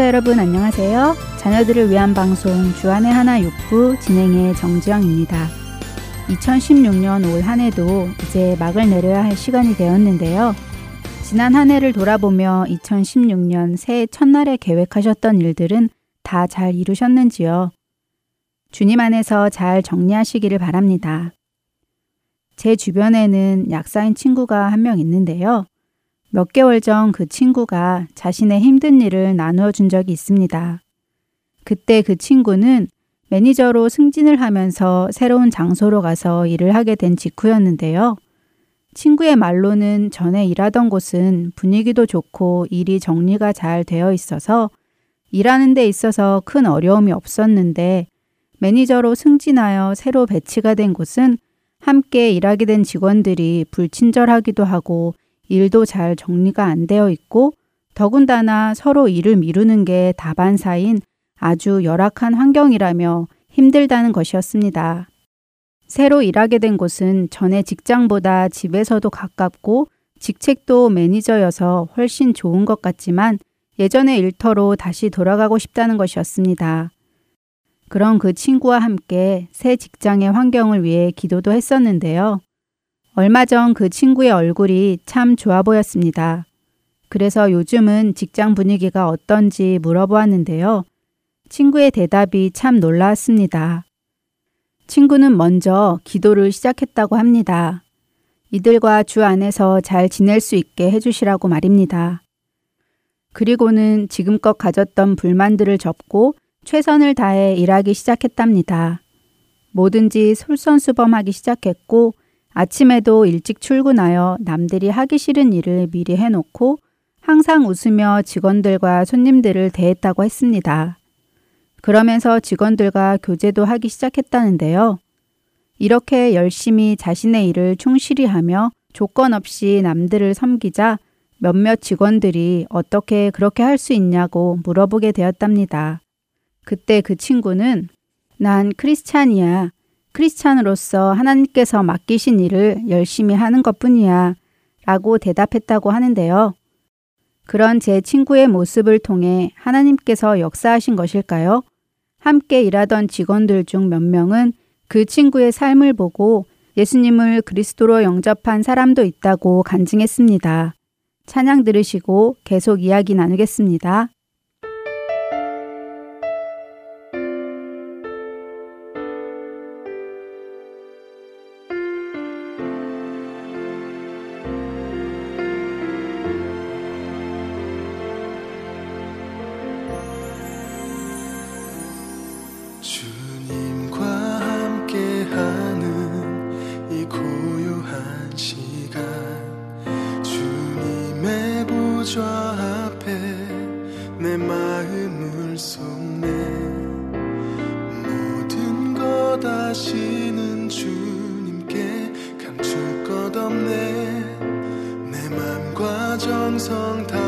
애청자 여러분 안녕하세요. 자녀들을 위한 방송 주안의 하나 육부 진행의 정지영입니다. 2016년 올 한 해도 이제 막을 내려야 할 시간이 되었는데요. 지난 한 해를 돌아보며 2016년 새해 첫날에 계획하셨던 일들은 다 잘 이루셨는지요? 주님 안에서 잘 정리하시기를 바랍니다. 제 주변에는 약사인 친구가 한 명 있는데요. 몇 개월 전 그 친구가 자신의 힘든 일을 나누어 준 적이 있습니다. 그때 그 친구는 매니저로 승진을 하면서 새로운 장소로 가서 일을 하게 된 직후였는데요. 친구의 말로는 전에 일하던 곳은 분위기도 좋고 일이 정리가 잘 되어 있어서 일하는 데 있어서 큰 어려움이 없었는데 매니저로 승진하여 새로 배치가 된 곳은 함께 일하게 된 직원들이 불친절하기도 하고 일도 잘 정리가 안 되어 있고 더군다나 서로 일을 미루는 게 다반사인 아주 열악한 환경이라며 힘들다는 것이었습니다. 새로 일하게 된 곳은 전에 직장보다 집에서도 가깝고 직책도 매니저여서 훨씬 좋은 것 같지만 예전의 일터로 다시 돌아가고 싶다는 것이었습니다. 그런 그 친구와 함께 새 직장의 환경을 위해 기도도 했었는데요. 얼마 전 그 친구의 얼굴이 참 좋아 보였습니다. 그래서 요즘은 직장 분위기가 어떤지 물어보았는데요. 친구의 대답이 참 놀라웠습니다. 친구는 먼저 기도를 시작했다고 합니다. 이들과 주 안에서 잘 지낼 수 있게 해주시라고 말입니다. 그리고는 지금껏 가졌던 불만들을 접고 최선을 다해 일하기 시작했답니다. 뭐든지 솔선수범하기 시작했고 아침에도 일찍 출근하여 남들이 하기 싫은 일을 미리 해놓고 항상 웃으며 직원들과 손님들을 대했다고 했습니다. 그러면서 직원들과 교제도 하기 시작했다는데요. 이렇게 열심히 자신의 일을 충실히 하며 조건 없이 남들을 섬기자 몇몇 직원들이 어떻게 그렇게 할 수 있냐고 물어보게 되었답니다. 그때 그 친구는 난 크리스찬이야. 크리스찬으로서 하나님께서 맡기신 일을 열심히 하는 것 뿐이야. 라고 대답했다고 하는데요. 그런 제 친구의 모습을 통해 하나님께서 역사하신 것일까요? 함께 일하던 직원들 중 몇 명은 그 친구의 삶을 보고 예수님을 그리스도로 영접한 사람도 있다고 간증했습니다. 찬양 들으시고 계속 이야기 나누겠습니다. 사시는 주님께 감출 것 없네. 내 맘과 정성 다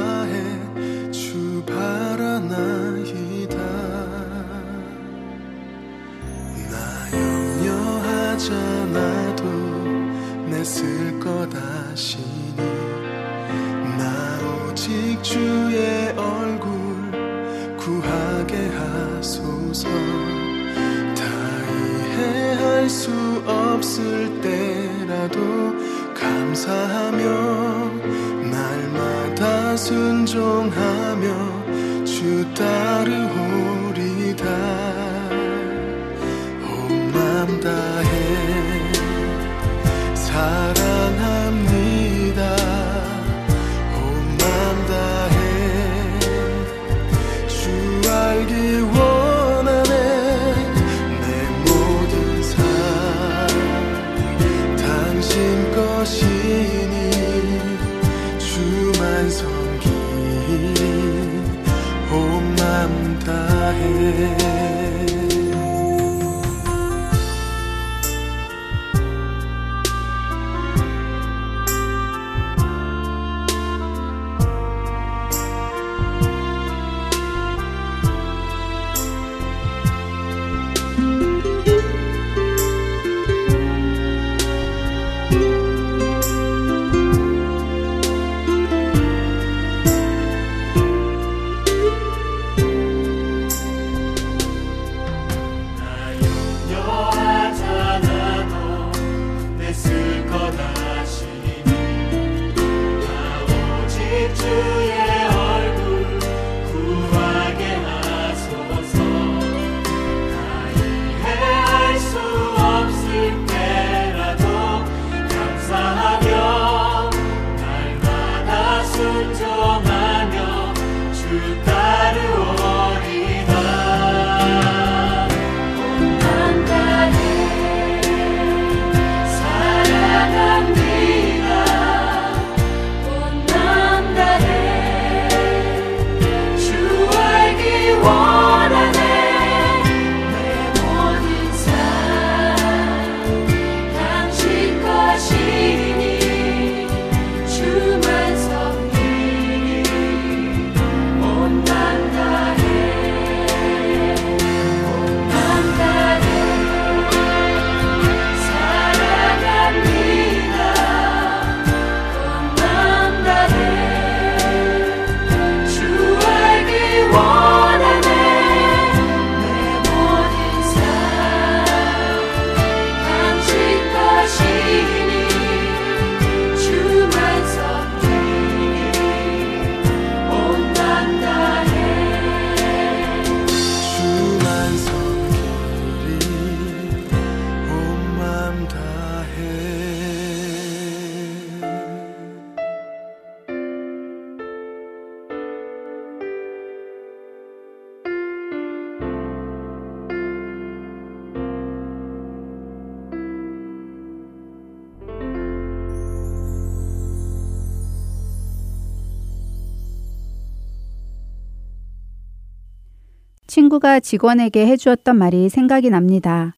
친구가 직원에게 해주었던 말이 생각이 납니다.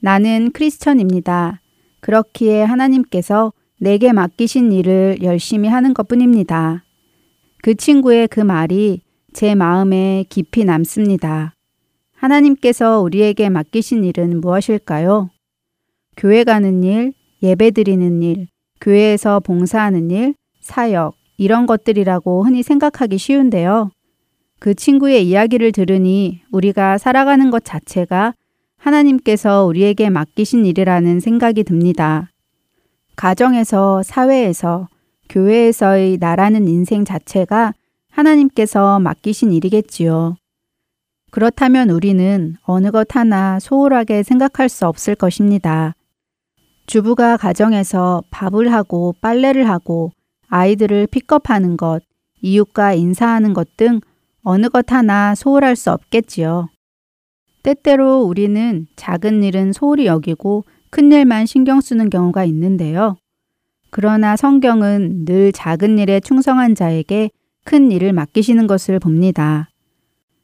나는 크리스천입니다. 그렇기에 하나님께서 내게 맡기신 일을 열심히 하는 것 뿐입니다. 그 친구의 그 말이 제 마음에 깊이 남습니다. 하나님께서 우리에게 맡기신 일은 무엇일까요? 교회 가는 일, 예배 드리는 일, 교회에서 봉사하는 일, 사역, 이런 것들이라고 흔히 생각하기 쉬운데요. 그 친구의 이야기를 들으니 우리가 살아가는 것 자체가 하나님께서 우리에게 맡기신 일이라는 생각이 듭니다. 가정에서, 사회에서, 교회에서의 나라는 인생 자체가 하나님께서 맡기신 일이겠지요. 그렇다면 우리는 어느 것 하나 소홀하게 생각할 수 없을 것입니다. 주부가 가정에서 밥을 하고 빨래를 하고 아이들을 픽업하는 것, 이웃과 인사하는 것 등 어느 것 하나 소홀할 수 없겠지요. 때때로 우리는 작은 일은 소홀히 여기고 큰 일만 신경 쓰는 경우가 있는데요. 그러나 성경은 늘 작은 일에 충성한 자에게 큰 일을 맡기시는 것을 봅니다.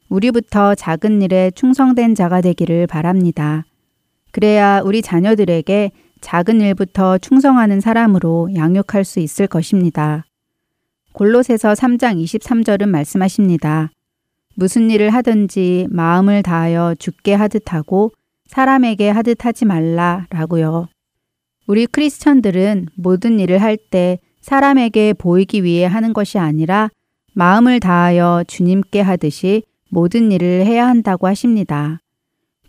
우리부터 작은 일에 충성된 자가 되기를 바랍니다. 그래야 우리 자녀들에게 작은 일부터 충성하는 사람으로 양육할 수 있을 것입니다. 골로새서 3장 23절은 말씀하십니다. 무슨 일을 하든지 마음을 다하여 죽게 하듯 하고 사람에게 하듯 하지 말라 라고요. 우리 크리스천들은 모든 일을 할 때 사람에게 보이기 위해 하는 것이 아니라 마음을 다하여 주님께 하듯이 모든 일을 해야 한다고 하십니다.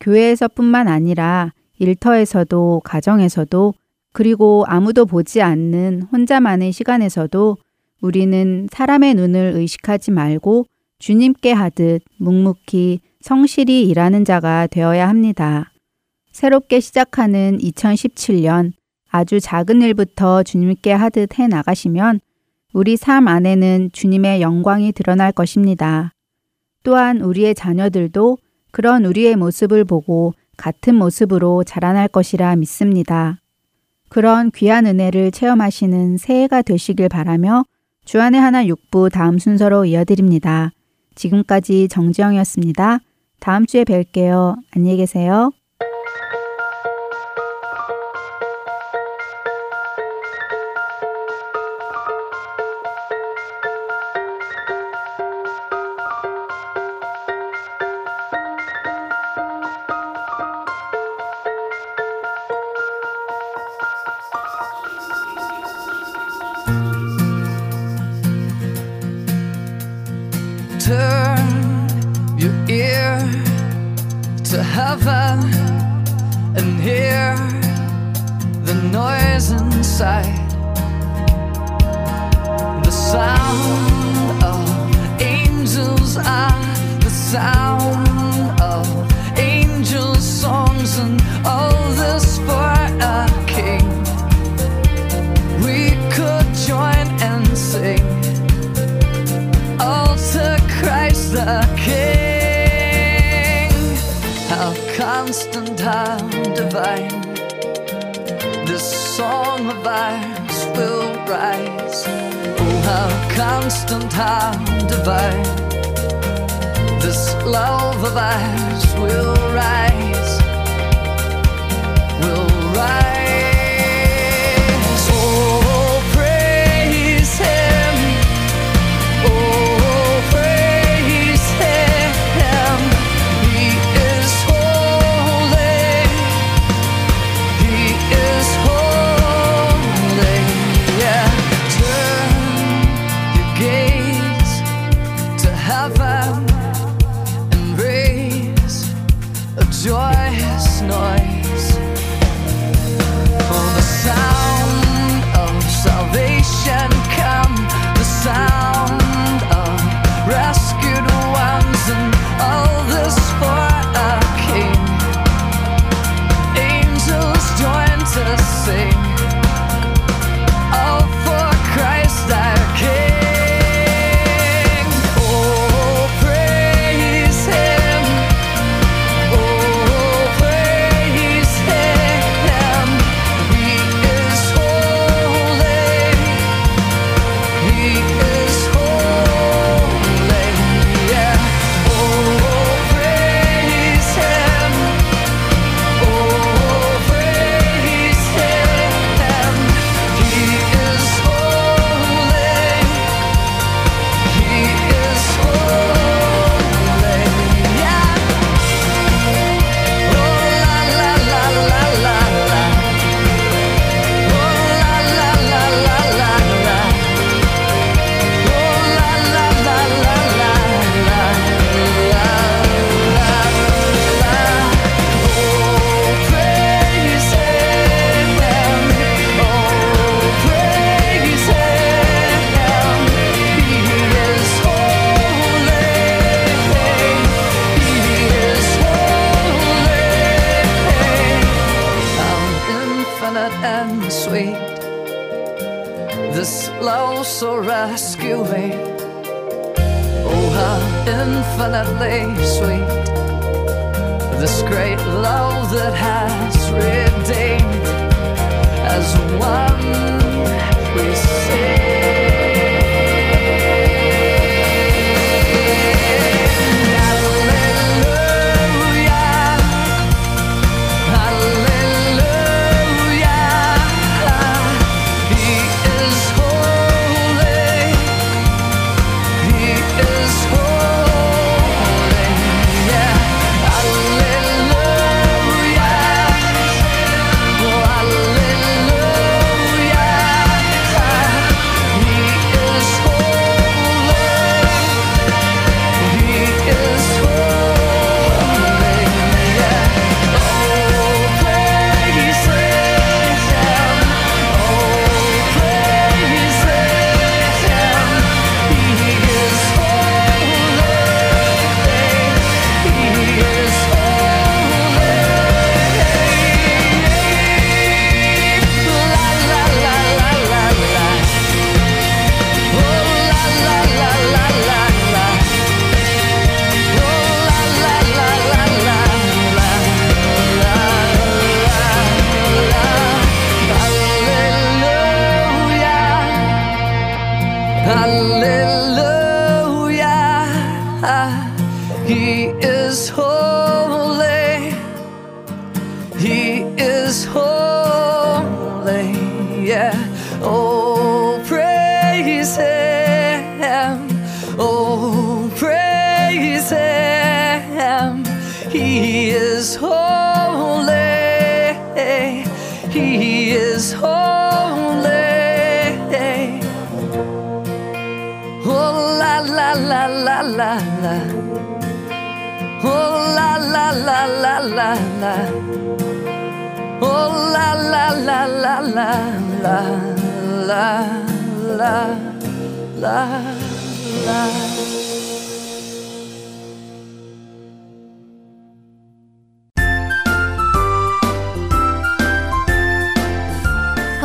교회에서뿐만 아니라 일터에서도 가정에서도 그리고 아무도 보지 않는 혼자만의 시간에서도 우리는 사람의 눈을 의식하지 말고 주님께 하듯 묵묵히 성실히 일하는 자가 되어야 합니다. 새롭게 시작하는 2017년 아주 작은 일부터 주님께 하듯 해 나가시면 우리 삶 안에는 주님의 영광이 드러날 것입니다. 또한 우리의 자녀들도 그런 우리의 모습을 보고 같은 모습으로 자라날 것이라 믿습니다. 그런 귀한 은혜를 체험하시는 새해가 되시길 바라며 주안의 하나 육부 다음 순서로 이어드립니다. 지금까지 정지영이었습니다. 다음 주에 뵐게요. 안녕히 계세요. Joy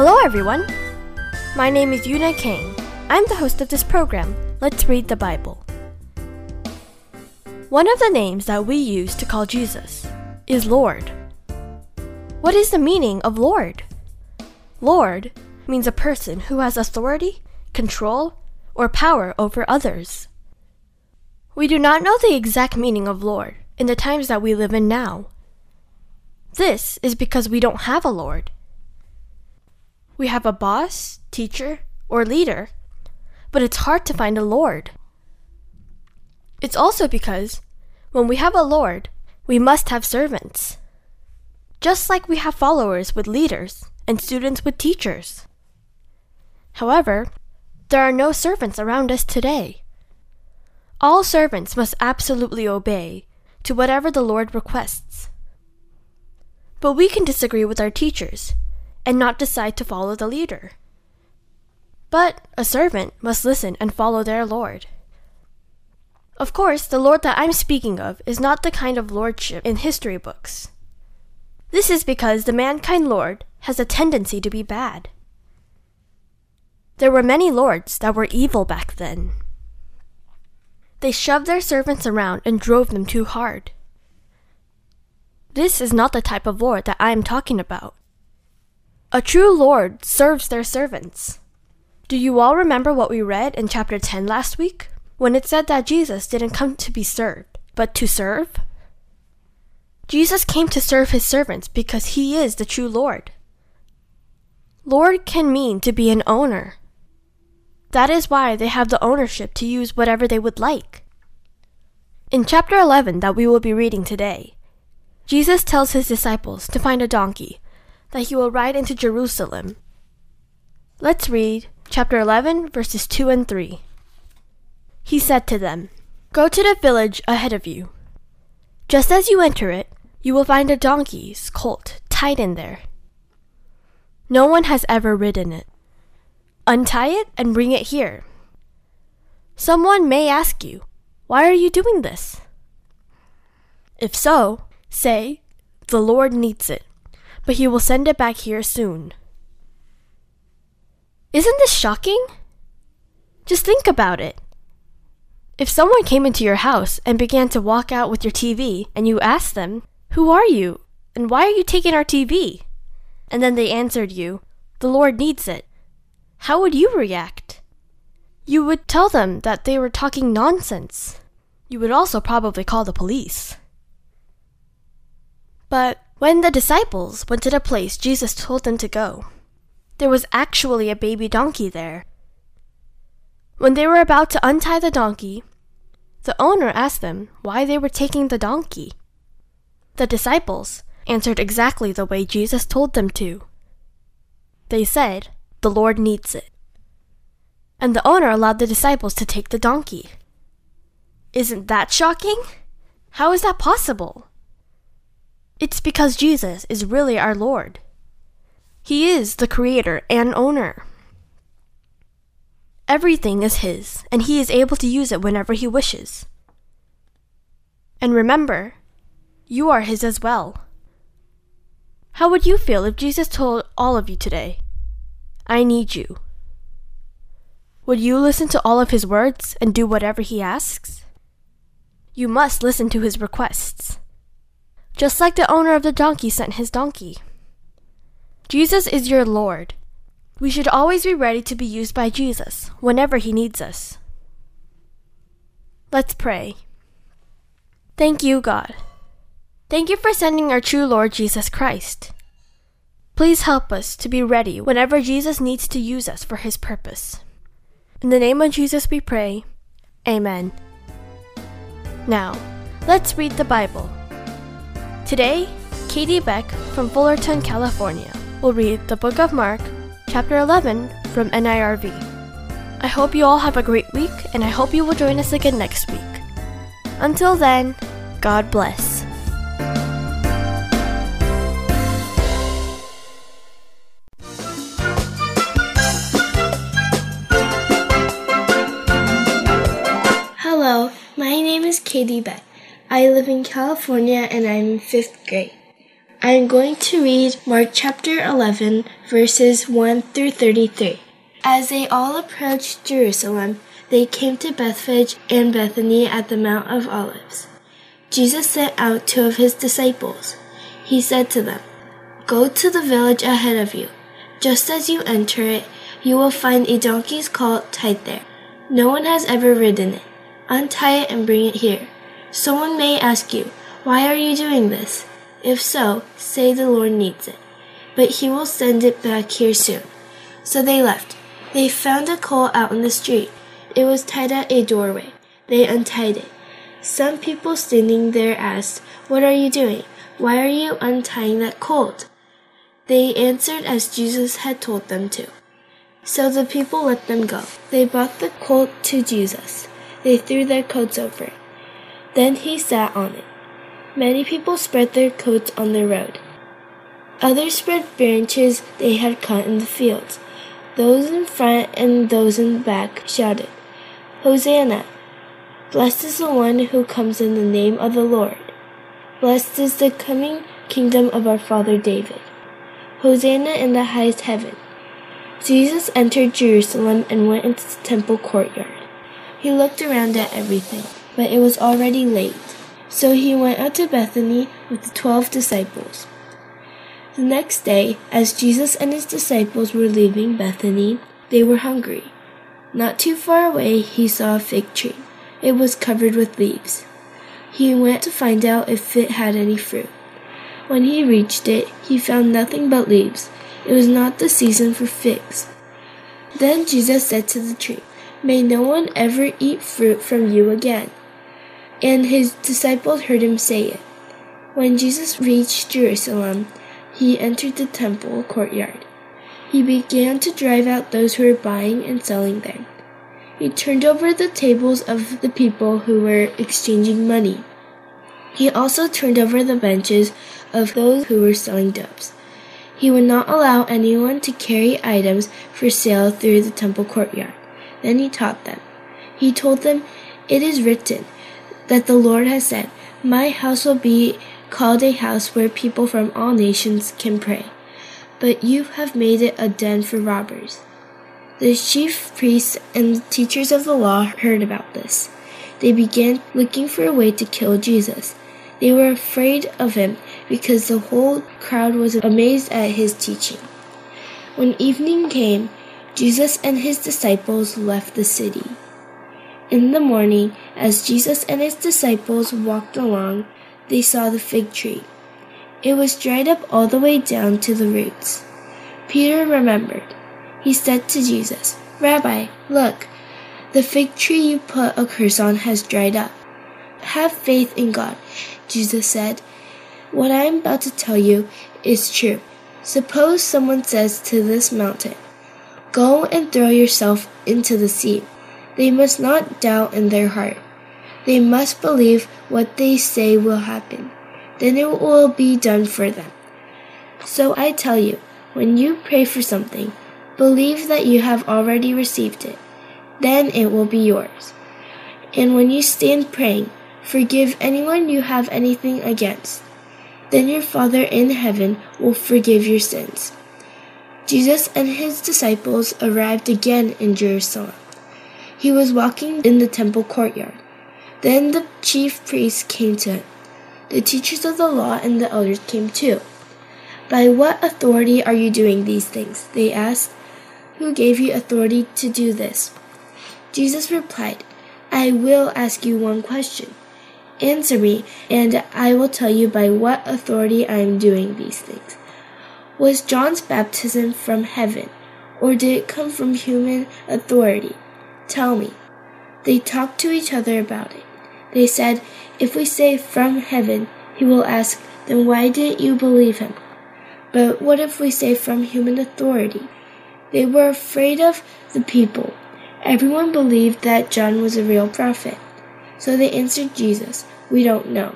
Hello, everyone. My name is Yuna Kang. I'm the host of this program. Let's read the Bible. One of the names that we use to call Jesus is Lord. What is the meaning of Lord? Lord means a person who has authority, control, or power over others. We do not know the exact meaning of Lord in the times that we live in now. This is because we don't have a Lord. We have a boss, teacher, or leader, but it's hard to find a Lord. It's also because when we have a Lord, we must have servants. Just like we have followers with leaders and students with teachers. However, there are no servants around us today. All servants must absolutely obey to whatever the Lord requests. But we can disagree with our teachers and not decide to follow the leader. But a servant must listen and follow their Lord. Of course, the Lord that I'm speaking of is not the kind of lordship in history books. This is because the mankind Lord has a tendency to be bad. There were many lords that were evil back then. They shoved their servants around and drove them too hard. This is not the type of Lord that I am talking about. A true Lord serves their servants. Do you all remember what we read in chapter 10 last week? When it said that Jesus didn't come to be served, but to serve? Jesus came to serve his servants because he is the true Lord. Lord can mean to be an owner. That is why they have the ownership to use whatever they would like. In chapter 11 that we will be reading today, Jesus tells his disciples to find a donkey that he will ride into Jerusalem. Let's read chapter 11, verses 2 and 3. He said to them, Go to the village ahead of you. Just as you enter it, you will find a donkey's colt tied in there. No one has ever ridden it. Untie it and bring it here. Someone may ask you, Why are you doing this? If so, say, The Lord needs it, but he will send it back here soon. Isn't this shocking? Just think about it. If someone came into your house and began to walk out with your TV and you asked them, Who are you? And why are you taking our TV? And then they answered you, The Lord needs it. How would you react? You would tell them that they were talking nonsense. You would also probably call the police. But when the disciples went to the place Jesus told them to go, there was actually a baby donkey there. When they were about to untie the donkey, the owner asked them why they were taking the donkey. The disciples answered exactly the way Jesus told them to. They said, The Lord needs it. And the owner allowed the disciples to take the donkey. Isn't that shocking? How is that possible? It's because Jesus is really our Lord. He is the creator and owner. Everything is His, and He is able to use it whenever He wishes. And remember, you are His as well. How would you feel if Jesus told all of you today, I need you? Would you listen to all of His words and do whatever He asks? You must listen to His requests. Just like the owner of the donkey sent his donkey. Jesus is your Lord. We should always be ready to be used by Jesus whenever He needs us. Let's pray. Thank you, God. Thank you for sending our true Lord Jesus Christ. Please help us to be ready whenever Jesus needs to use us for His purpose. In the name of Jesus we pray. Amen. Now, let's read the Bible. Today, Katie Beck from Fullerton, California, will read the book of Mark, chapter 11 from NIRV. I hope you all have a great week, and I hope you will join us again next week. Until then, God bless. Hello, my name is Katie Beck. I live in California and I'm in fifth grade. I am going to read Mark chapter 11, verses 1 through 33. As they all approached Jerusalem, they came to Bethphage and Bethany at the Mount of Olives. Jesus sent out two of his disciples. He said to them, Go to the village ahead of you. Just as you enter it, you will find a donkey's colt tied there. No one has ever ridden it. Untie it and bring it here. Someone may ask you, Why are you doing this? If so, say the Lord needs it. But he will send it back here soon. So they left. They found a colt out in the street. It was tied at a doorway. They untied it. Some people standing there asked, What are you doing? Why are you untying that colt? They answered as Jesus had told them to. So the people let them go. They brought the colt to Jesus. They threw their coats over it. Then he sat on it. Many people spread their coats on the road. Others spread branches they had cut in the fields. Those in front and those in back shouted, Hosanna! Blessed is the one who comes in the name of the Lord. Blessed is the coming kingdom of our father David. Hosanna in the highest heaven. Jesus entered Jerusalem and went into the temple courtyard. He looked around at everything, but it was already late. So he went out to Bethany with the twelve disciples. The next day, as Jesus and his disciples were leaving Bethany, they were hungry. Not too far away, he saw a fig tree. It was covered with leaves. He went to find out if it had any fruit. When he reached it, he found nothing but leaves. It was not the season for figs. Then Jesus said to the tree, May no one ever eat fruit from you again. And his disciples heard him say it. When Jesus reached Jerusalem, he entered the temple courtyard. He began to drive out those who were buying and selling there. He turned over the tables of the people who were exchanging money. He also turned over the benches of those who were selling doves. He would not allow anyone to carry items for sale through the temple courtyard. Then he taught them. He told them, It is written that the Lord has said, My house will be called a house where people from all nations can pray. But you have made it a den for robbers. The chief priests and the teachers of the law heard about this. They began looking for a way to kill Jesus. They were afraid of him because the whole crowd was amazed at his teaching. When evening came, Jesus and his disciples left the city. In the morning, as Jesus and his disciples walked along, they saw the fig tree. It was dried up all the way down to the roots. Peter remembered. He said to Jesus, Rabbi, look, the fig tree you put a curse on has dried up. Have faith in God, Jesus said. What I am about to tell you is true. Suppose someone says to this mountain, Go and throw yourself into the sea. They must not doubt in their heart. They must believe what they say will happen. Then it will be done for them. So I tell you, when you pray for something, believe that you have already received it. Then it will be yours. And when you stand praying, forgive anyone you have anything against. Then your Father in heaven will forgive your sins. Jesus and his disciples arrived again in Jerusalem. He was walking in the temple courtyard. Then the chief priests came to him. The teachers of the law and the elders came too. By what authority are you doing these things? They asked. Who gave you authority to do this? Jesus replied, I will ask you one question. Answer me, and I will tell you by what authority I am doing these things. Was John's baptism from heaven, or did it come from human authority? Tell me. They talked to each other about it. They said, If we say from heaven, he will ask, Then why didn't you believe him? But what if we say from human authority? They were afraid of the people. Everyone believed that John was a real prophet. So they answered Jesus, We don't know.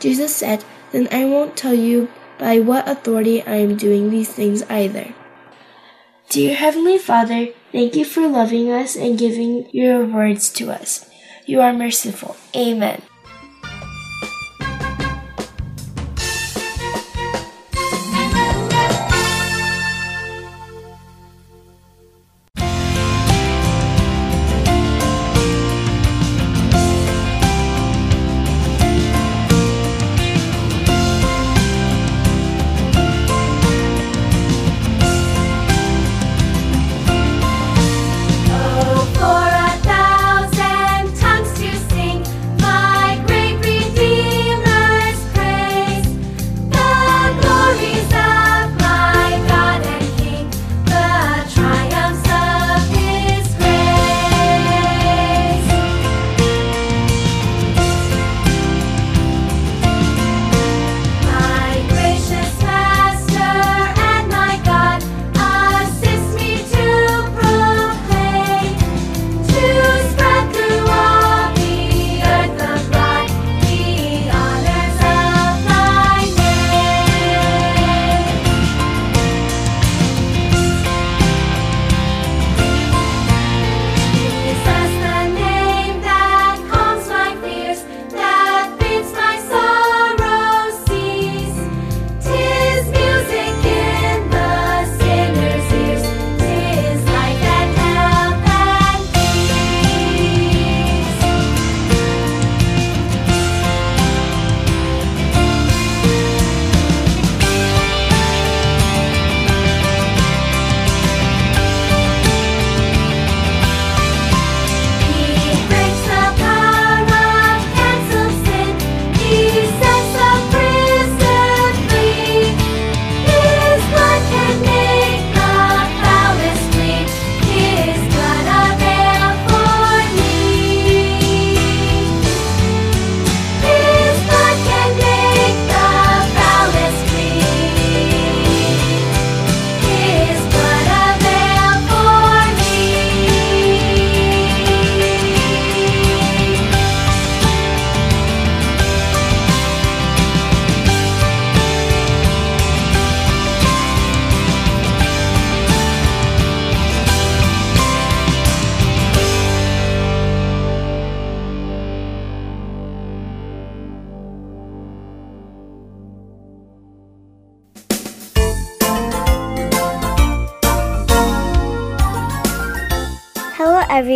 Jesus said, Then I won't tell you by what authority I am doing these things either. Dear Heavenly Father, thank you for loving us and giving your words to us. You are merciful. Amen.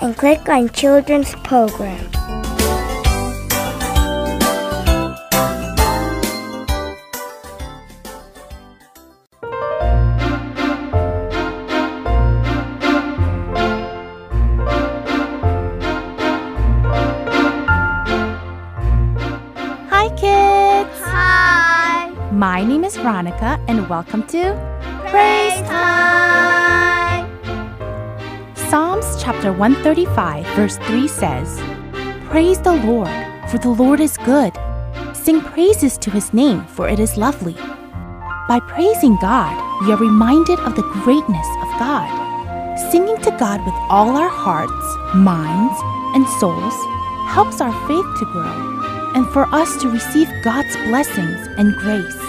and click on Children's Program. Hi, kids! Hi! My name is Veronica, and welcome to Praise time! Psalms chapter 135, verse 3 says, Praise the Lord, for the Lord is good. Sing praises to his name, for it is lovely. By praising God, we are reminded of the greatness of God. Singing to God with all our hearts, minds, and souls helps our faith to grow and for us to receive God's blessings and grace.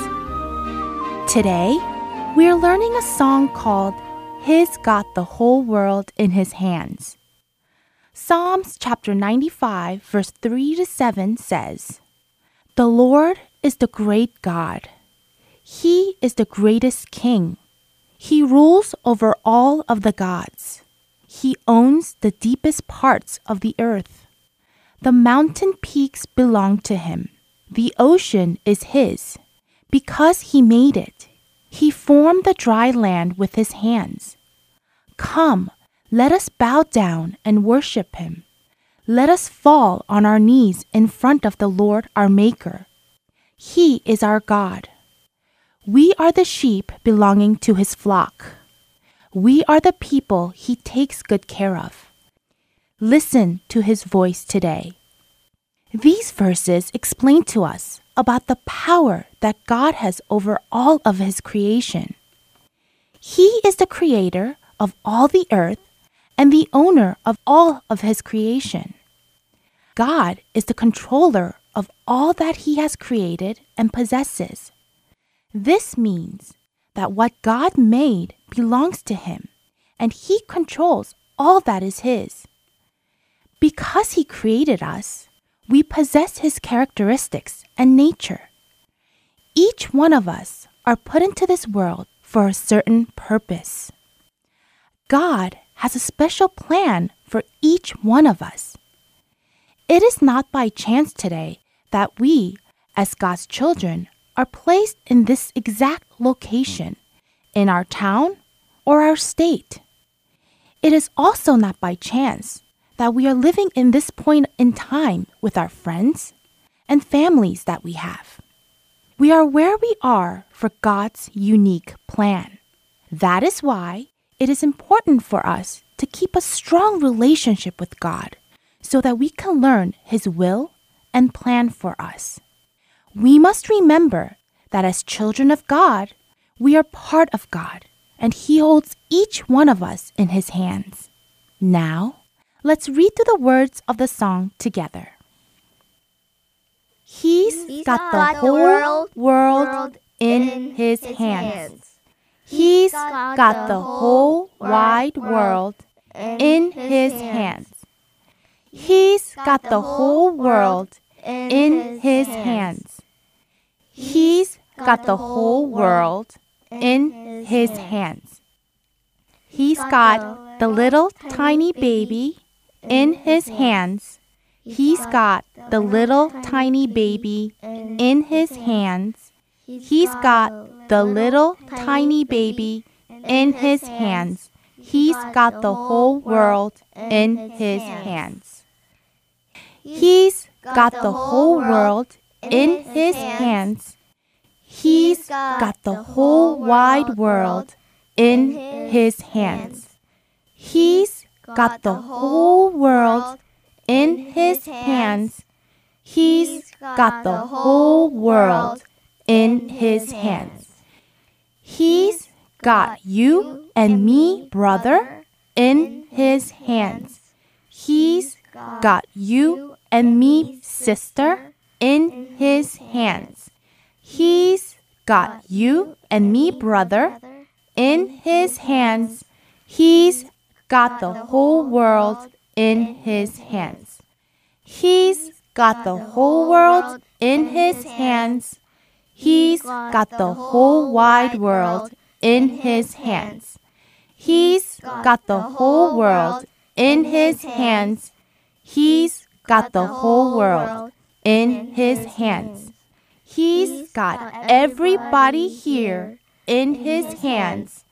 Today, we are learning a song called He's Got the Whole World in His Hands. Psalms chapter 95, verse 3 to 7 says, The Lord is the great God. He is the greatest King. He rules over all of the gods. He owns the deepest parts of the earth. The mountain peaks belong to him. The ocean is his. Because he made it, he formed the dry land with his hands. Come, let us bow down and worship him. Let us fall on our knees in front of the Lord our Maker. He is our God. We are the sheep belonging to his flock. We are the people he takes good care of. Listen to his voice today. These verses explain to us about the power that God has over all of his creation. He is the creator of all the earth and the owner of all of his creation. God is the controller of all that he has created and possesses. This means that what God made belongs to him, and he controls all that is his. Because he created us, we possess his characteristics and nature. Each one of us are put into this world for a certain purpose. God has a special plan for each one of us. It is not by chance today that we, as God's children, are placed in this exact location, in our town or our state. It is also not by chance that we are living in this point in time with our friends and families that we have. We are where we are for God's unique plan. That is why it is important for us to keep a strong relationship with God so that we can learn His will and plan for us. We must remember that as children of God, we are part of God and He holds each one of us in His hands. Now, Let's read through the words of the song together. He's, He's got, got the whole world- world, world in, in his, his hands. hands. He's got got, the whole wide world in his hands. He's got the whole world in his hands. He's got the whole world in his hands. He's got the little tiny baby in his hands. He's got the little tiny baby in his hands. He's got the little tiny baby in his hands. He's got the whole world in his hands. He's got the whole world in his hands. He's got the whole wide world in his hands. He's got the whole world in his hands. He's got the whole world in his hands. He's got you and me, brother, in his hands. He's got you and me, sister, in his hands. He's got you and me, brother, in his hands. He's got the whole world in his hands. He's got the whole world in his hands. He's got the whole wide world in his hands. He's got the whole world in his hands. He's got the whole world in his hands. He's got everybody here in his hands.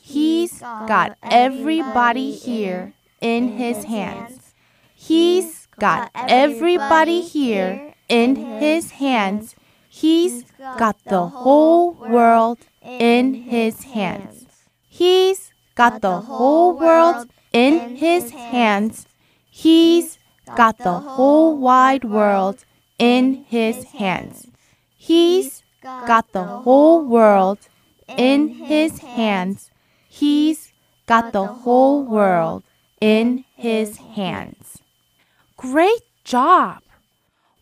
He's got everybody here in his hands. He's got everybody here in his hands. He's got the whole world in his hands. He's got the whole world in his hands. He's got the whole wide world in his hands. He's got the whole world in his hands. He's got the whole world in his hands. Great job!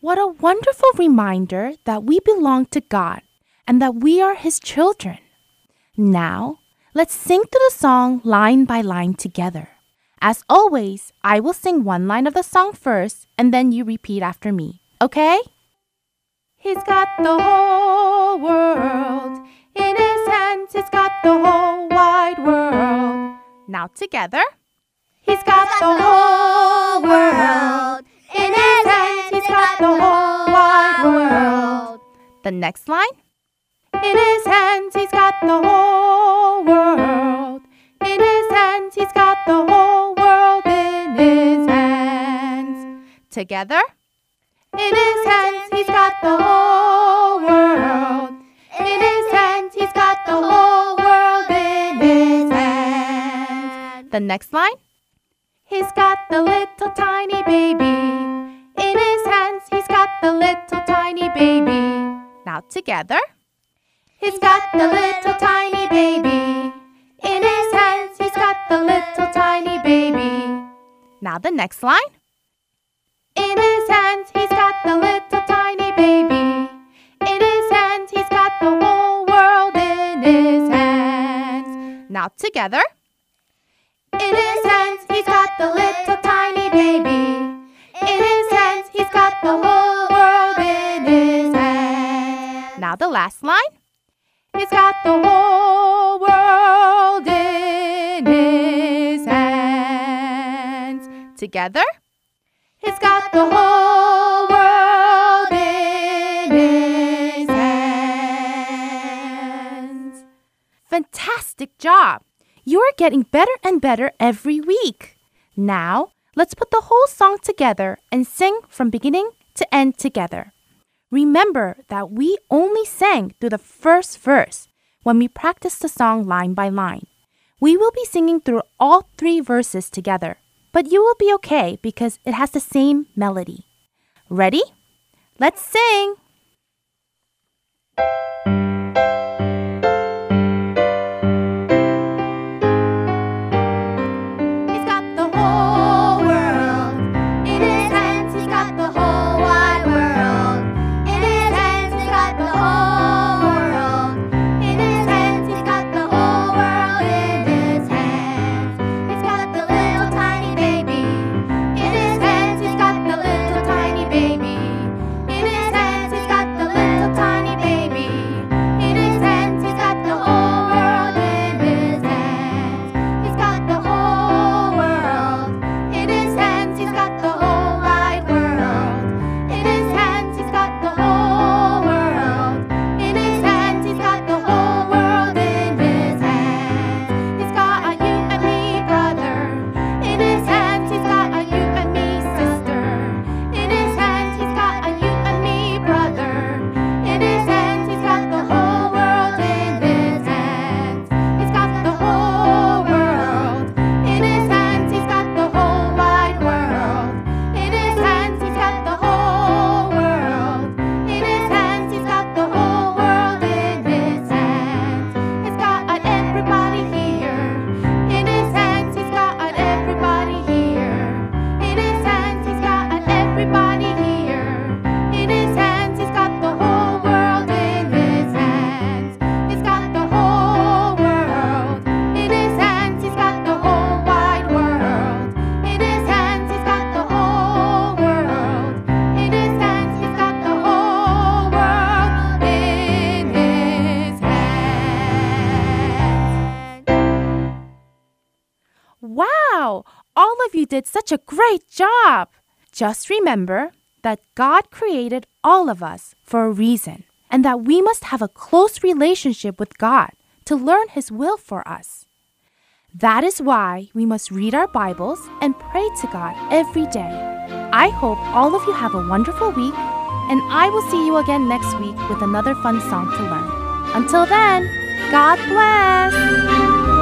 What a wonderful reminder that we belong to God and that we are His children. Now, let's sing through the song line by line together. As always, I will sing one line of the song first and then you repeat after me, okay? He's got the whole world in his hands, he's got the whole wide world. Now together. He's got the whole world in his hands, he's got the whole wide world. The next line. In his hands, he's got the whole world. In his hands, he's got the whole world in his hands. Together. In his hands, he's got the whole world. In his hands, he's got the whole world in his hands. The next line. He's got the little tiny baby. In his hands, he's got the little tiny baby. Now together. He's got the little tiny baby. In his hands, he's got the little tiny baby. Now the next line. In his hands, he's got the little tiny baby. In his hands, he's got the whole world in his hands. Now together. In his hands, he's got the little tiny baby. The whole world in his hands. Now the last line. He's got the whole world in his hands. Together. He's got the whole world in his hands. Fantastic job! You're getting better and better every week. Now, let's put the whole song together and sing from beginning to end together. Remember that we only sang through the first verse when we practiced the song line by line. We will be singing through all three verses together, but you will be okay because it has the same melody. Ready? Let's sing! Just remember that God created all of us for a reason and that we must have a close relationship with God to learn His will for us. That is why we must read our Bibles and pray to God every day. I hope all of you have a wonderful week, and I will see you again next week with another fun song to learn. Until then, God bless!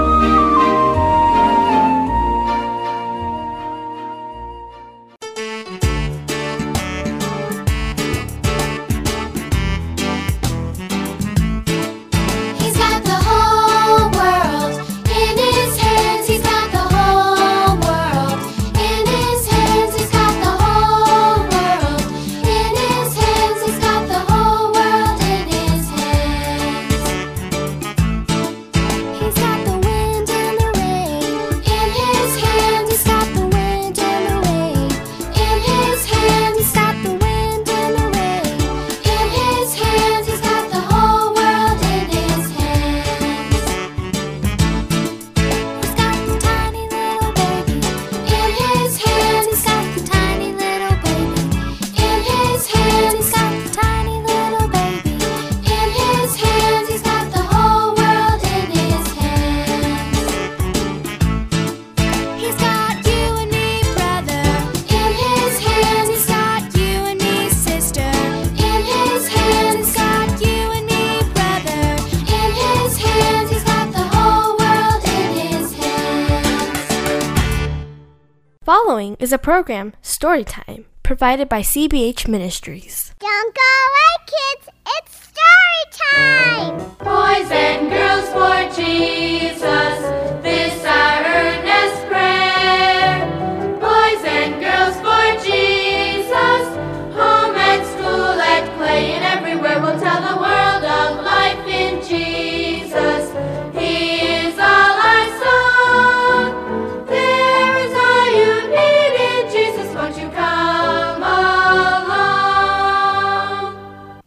Is a program, Storytime, provided by CBH Ministries. Don't go away, kids. It's story time. Boys and girls for Jesus, this our earnest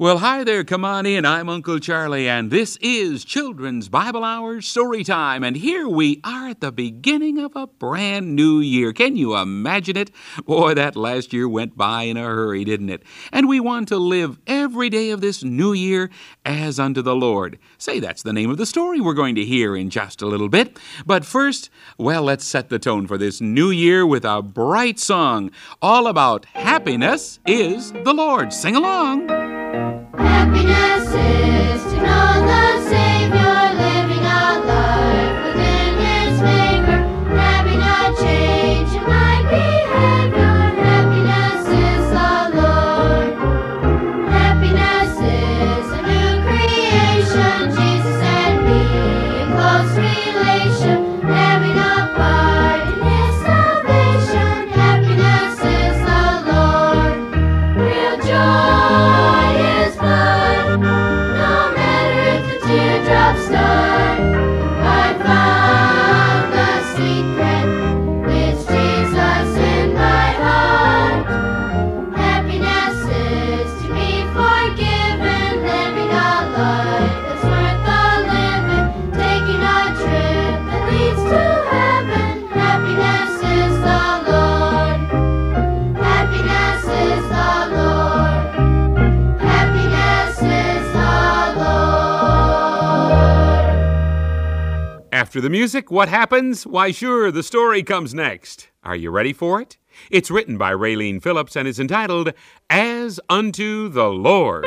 Well, hi there, come on in. I'm Uncle Charlie, and this is Children's Bible Hour Story Time. And here we are at the beginning of a brand new year. Can you imagine it? Boy, that last year went by in a hurry, didn't it? And we want to live every day of this new year as unto the Lord. Say, that's the name of the story we're going to hear in just a little bit. But first, well, let's set the tone for this new year with a bright song all about happiness is the Lord. Sing along. Happiness After the music, what happens? Why, sure, the story comes next. Are you ready for it? It's written by Raylene Phillips and is entitled As Unto the Lord.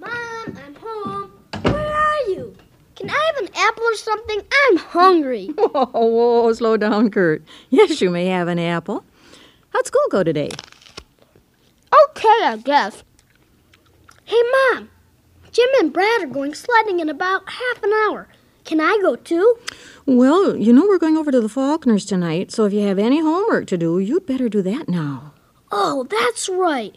Mom, I'm home. Where are you? Can I have an apple or something? I'm hungry. Whoa, whoa, slow down, Kurt. Yes, you may have an apple. How'd school go today? Okay, I guess. Hey, Mom. Jim and Brad are going sledding in about half an hour. Can I go too? Well, you know we're going over to the Faulkners tonight, so if you have any homework to do, you'd better do that now. Oh, that's right.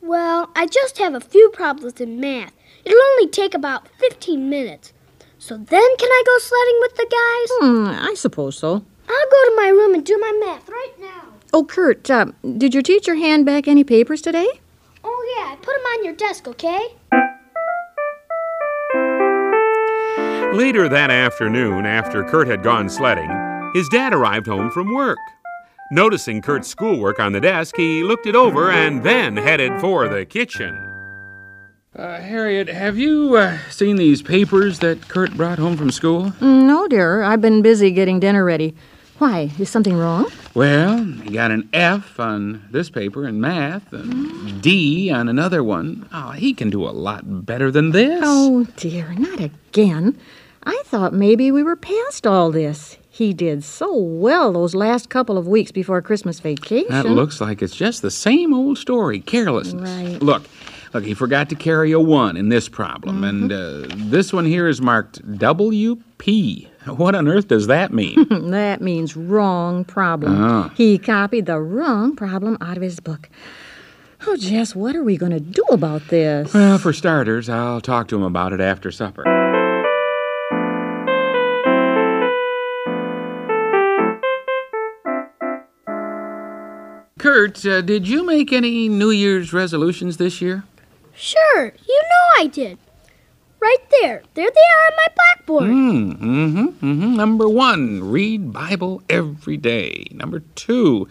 Well, I just have a few problems in math. It'll only take about 15 minutes. So then can I go sledding with the guys? Hmm, I suppose so. I'll go to my room and do my math right now. Oh, Kurt, uh, did your teacher hand back any papers today? Oh, yeah, I put them on your desk, okay? Later that afternoon, after Kurt had gone sledding, his dad arrived home from work. Noticing Kurt's schoolwork on the desk, he looked it over and then headed for the kitchen. Uh, Harriet, have you uh, seen these papers that Kurt brought home from school? No, dear. I've been busy getting dinner ready. Why? Is something wrong? Well, he got an F on this paper in math, and D on another one. Oh, he can do a lot better than this. Oh, dear, not again. I thought maybe we were past all this. He did so well those last couple of weeks before Christmas vacation. That looks like it's just the same old story carelessness. Right. Look, look, he forgot to carry a 1 in this problem, Mm-hmm. and uh, this one here is marked WP. What on earth does that mean? that means wrong problem. Ah. He copied the wrong problem out of his book. Oh, Jess, what are we going to do about this? well, for starters, I'll talk to him about it after supper. Kurt, uh, did you make any New Year's resolutions this year? Sure, you know I did. Right there. There they are on my blackboard. Mm, mm-hmm, mm-hmm. Number one, read Bible every day. Number two,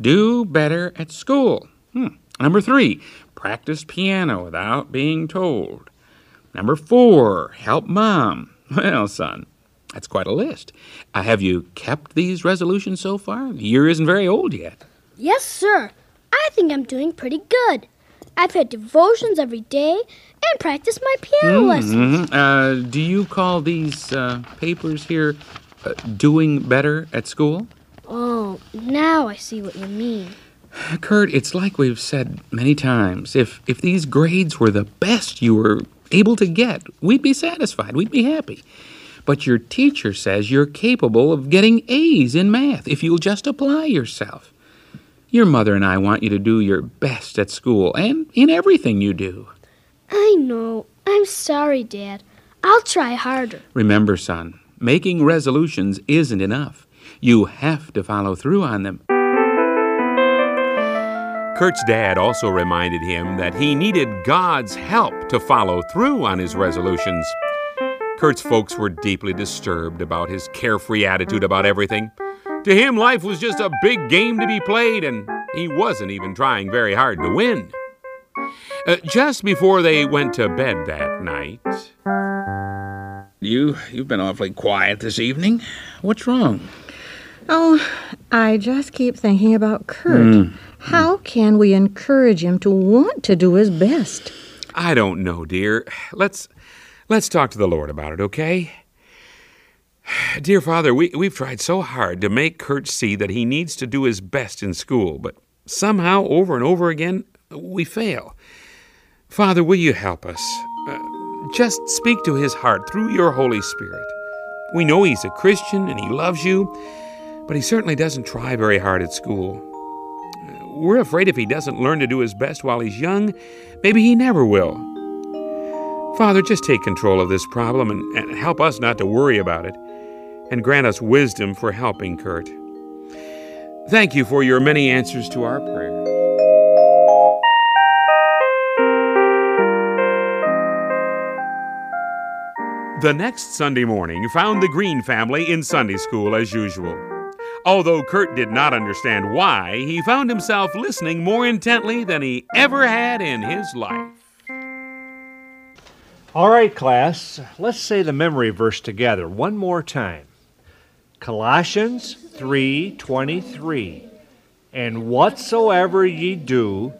do better at school. Hmm. Number three, practice piano without being told. Number four, help mom. Well, son, that's quite a list. Uh, have you kept these resolutions so far? The year isn't very old yet. Yes, sir. I think I'm doing pretty good. I've had devotions every day and practiced my piano lessons. Mhm. Uh, do you call these uh, papers here uh, doing better at school? Oh, now I see what you mean. Kurt, it's like we've said many times. If if these grades were the best you were able to get, we'd be satisfied. We'd be happy. But your teacher says you're capable of getting A's in math if you'll just apply yourself. Your mother and I want you to do your best at school and in everything you do. I know. I'm sorry, Dad. I'll try harder. Remember, son, making resolutions isn't enough. You have to follow through on them. Kurt's dad also reminded him that he needed God's help to follow through on his resolutions. Kurt's folks were deeply disturbed about his carefree attitude about everything. To him, life was just a big game to be played, and he wasn't even trying very hard to win. Uh, just before they went to bed that night. You you've been awfully quiet this evening. What's wrong? Oh, I just keep thinking about Kurt. How can we encourage him to want to do his best? I don't know, dear. Let's let's talk to the Lord about it, okay? Dear Father, we, we've tried so hard to make Kurt see that he needs to do his best in school, but somehow, over and over again, we fail. Father, will you help us? Uh, just speak to his heart through your Holy Spirit. We know he's a Christian and he loves you, but he certainly doesn't try very hard at school. We're afraid if he doesn't learn to do his best while he's young, maybe he never will. Father, just take control of this problem and, and help us not to worry about it, and grant us wisdom for helping Kurt. Thank you for your many answers to our prayers. The next Sunday morning found the Green family in Sunday school as usual. Although Kurt did not understand why, he found himself listening more intently than he ever had in his life. All right, class, let's say the memory verse together one more time. Colossians 3:23. And whatsoever ye do,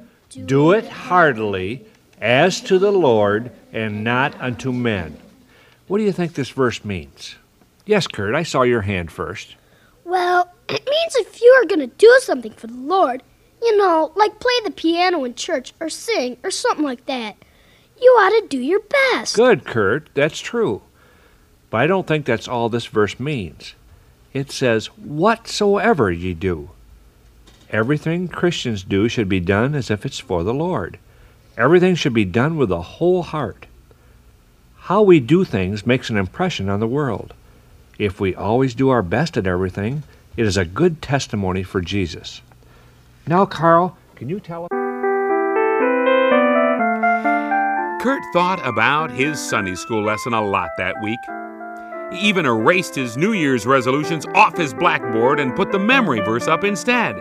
do it heartily as to the Lord and not unto men. What do you think this verse means? Yes, Kurt, I saw your hand first. Well, it means if you are going to do something for the Lord, you know, like play the piano in church or sing or something like that, you ought to do your best. Good, Kurt, that's true. But I don't think that's all this verse means. It says, whatsoever ye do. Everything Christians do should be done as if it's for the Lord. Everything should be done with a whole heart. How we do things makes an impression on the world. If we always do our best at everything, it is a good testimony for Jesus. Now, Carl, can you tell us? Kurt thought about his Sunday school lesson a lot that week. He even erased his New Year's resolutions off his blackboard and put the memory verse up instead.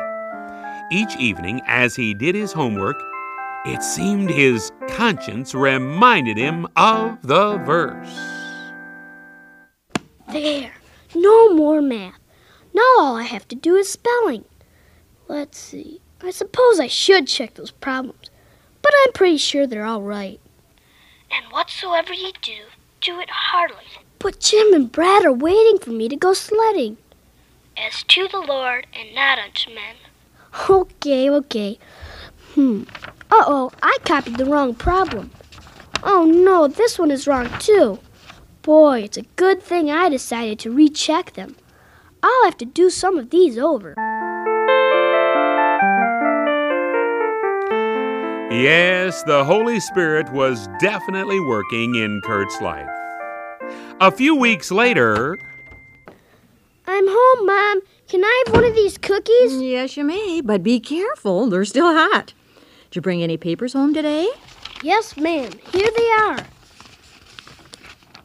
Each evening, as he did his homework, it seemed his conscience reminded him of the verse. There. No more math. Now all I have to do is spelling. Let's see. I suppose I should check those problems, but I'm pretty sure they're all right. And whatsoever ye do, do it heartily, But Jim and Brad are waiting for me to go sledding. as to the Lord, and not unto men. Okay, okay. Hmm. Uh oh, I copied the wrong problem. Oh no, this one is wrong too. Boy, it's a good thing I decided to recheck them. I'll have to do some of these over. Yes, the Holy Spirit was definitely working in Kurt's life. A few weeks later, I'm home, Mom. Can I have one of these cookies? Yes, you may, but be careful. They're still hot. Did you bring any papers home today? Yes, ma'am. Here they are.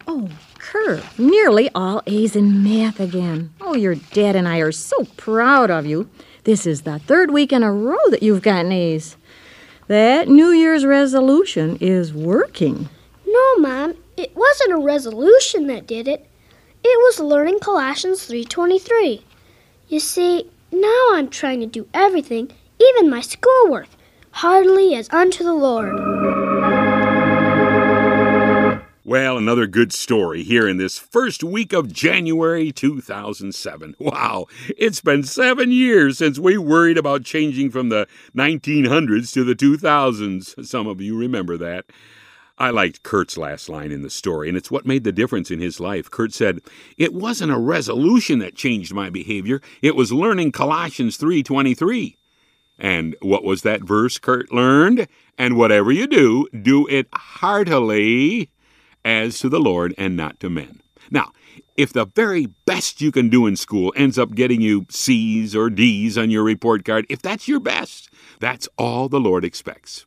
Oh, Kurt, nearly all A's in math again. Oh, your dad and I are so proud of you. This is the third week in a row that you've gotten A's. That New Year's resolution is working. No, Mom. It wasn't a resolution that did it. It was learning Colossians 3:23. You see, now I'm trying to do everything, even my schoolwork, heartily as unto the Lord. well, another good story here in this first week of January 2007. Wow, it's been seven years since we worried about changing from the 1900s to the 2000s. Some of you remember that. I liked Kurt's last line in the story, and it's what made the difference in his life. Kurt said, "It wasn't a resolution that changed my behavior. It was learning Colossians 3:23." And what was that verse Kurt learned? And whatever you do, do it heartily as to the Lord and not to men. Now, if the very best you can do in school ends up getting you C's or D's on your report card, if that's your best, that's all the Lord expects.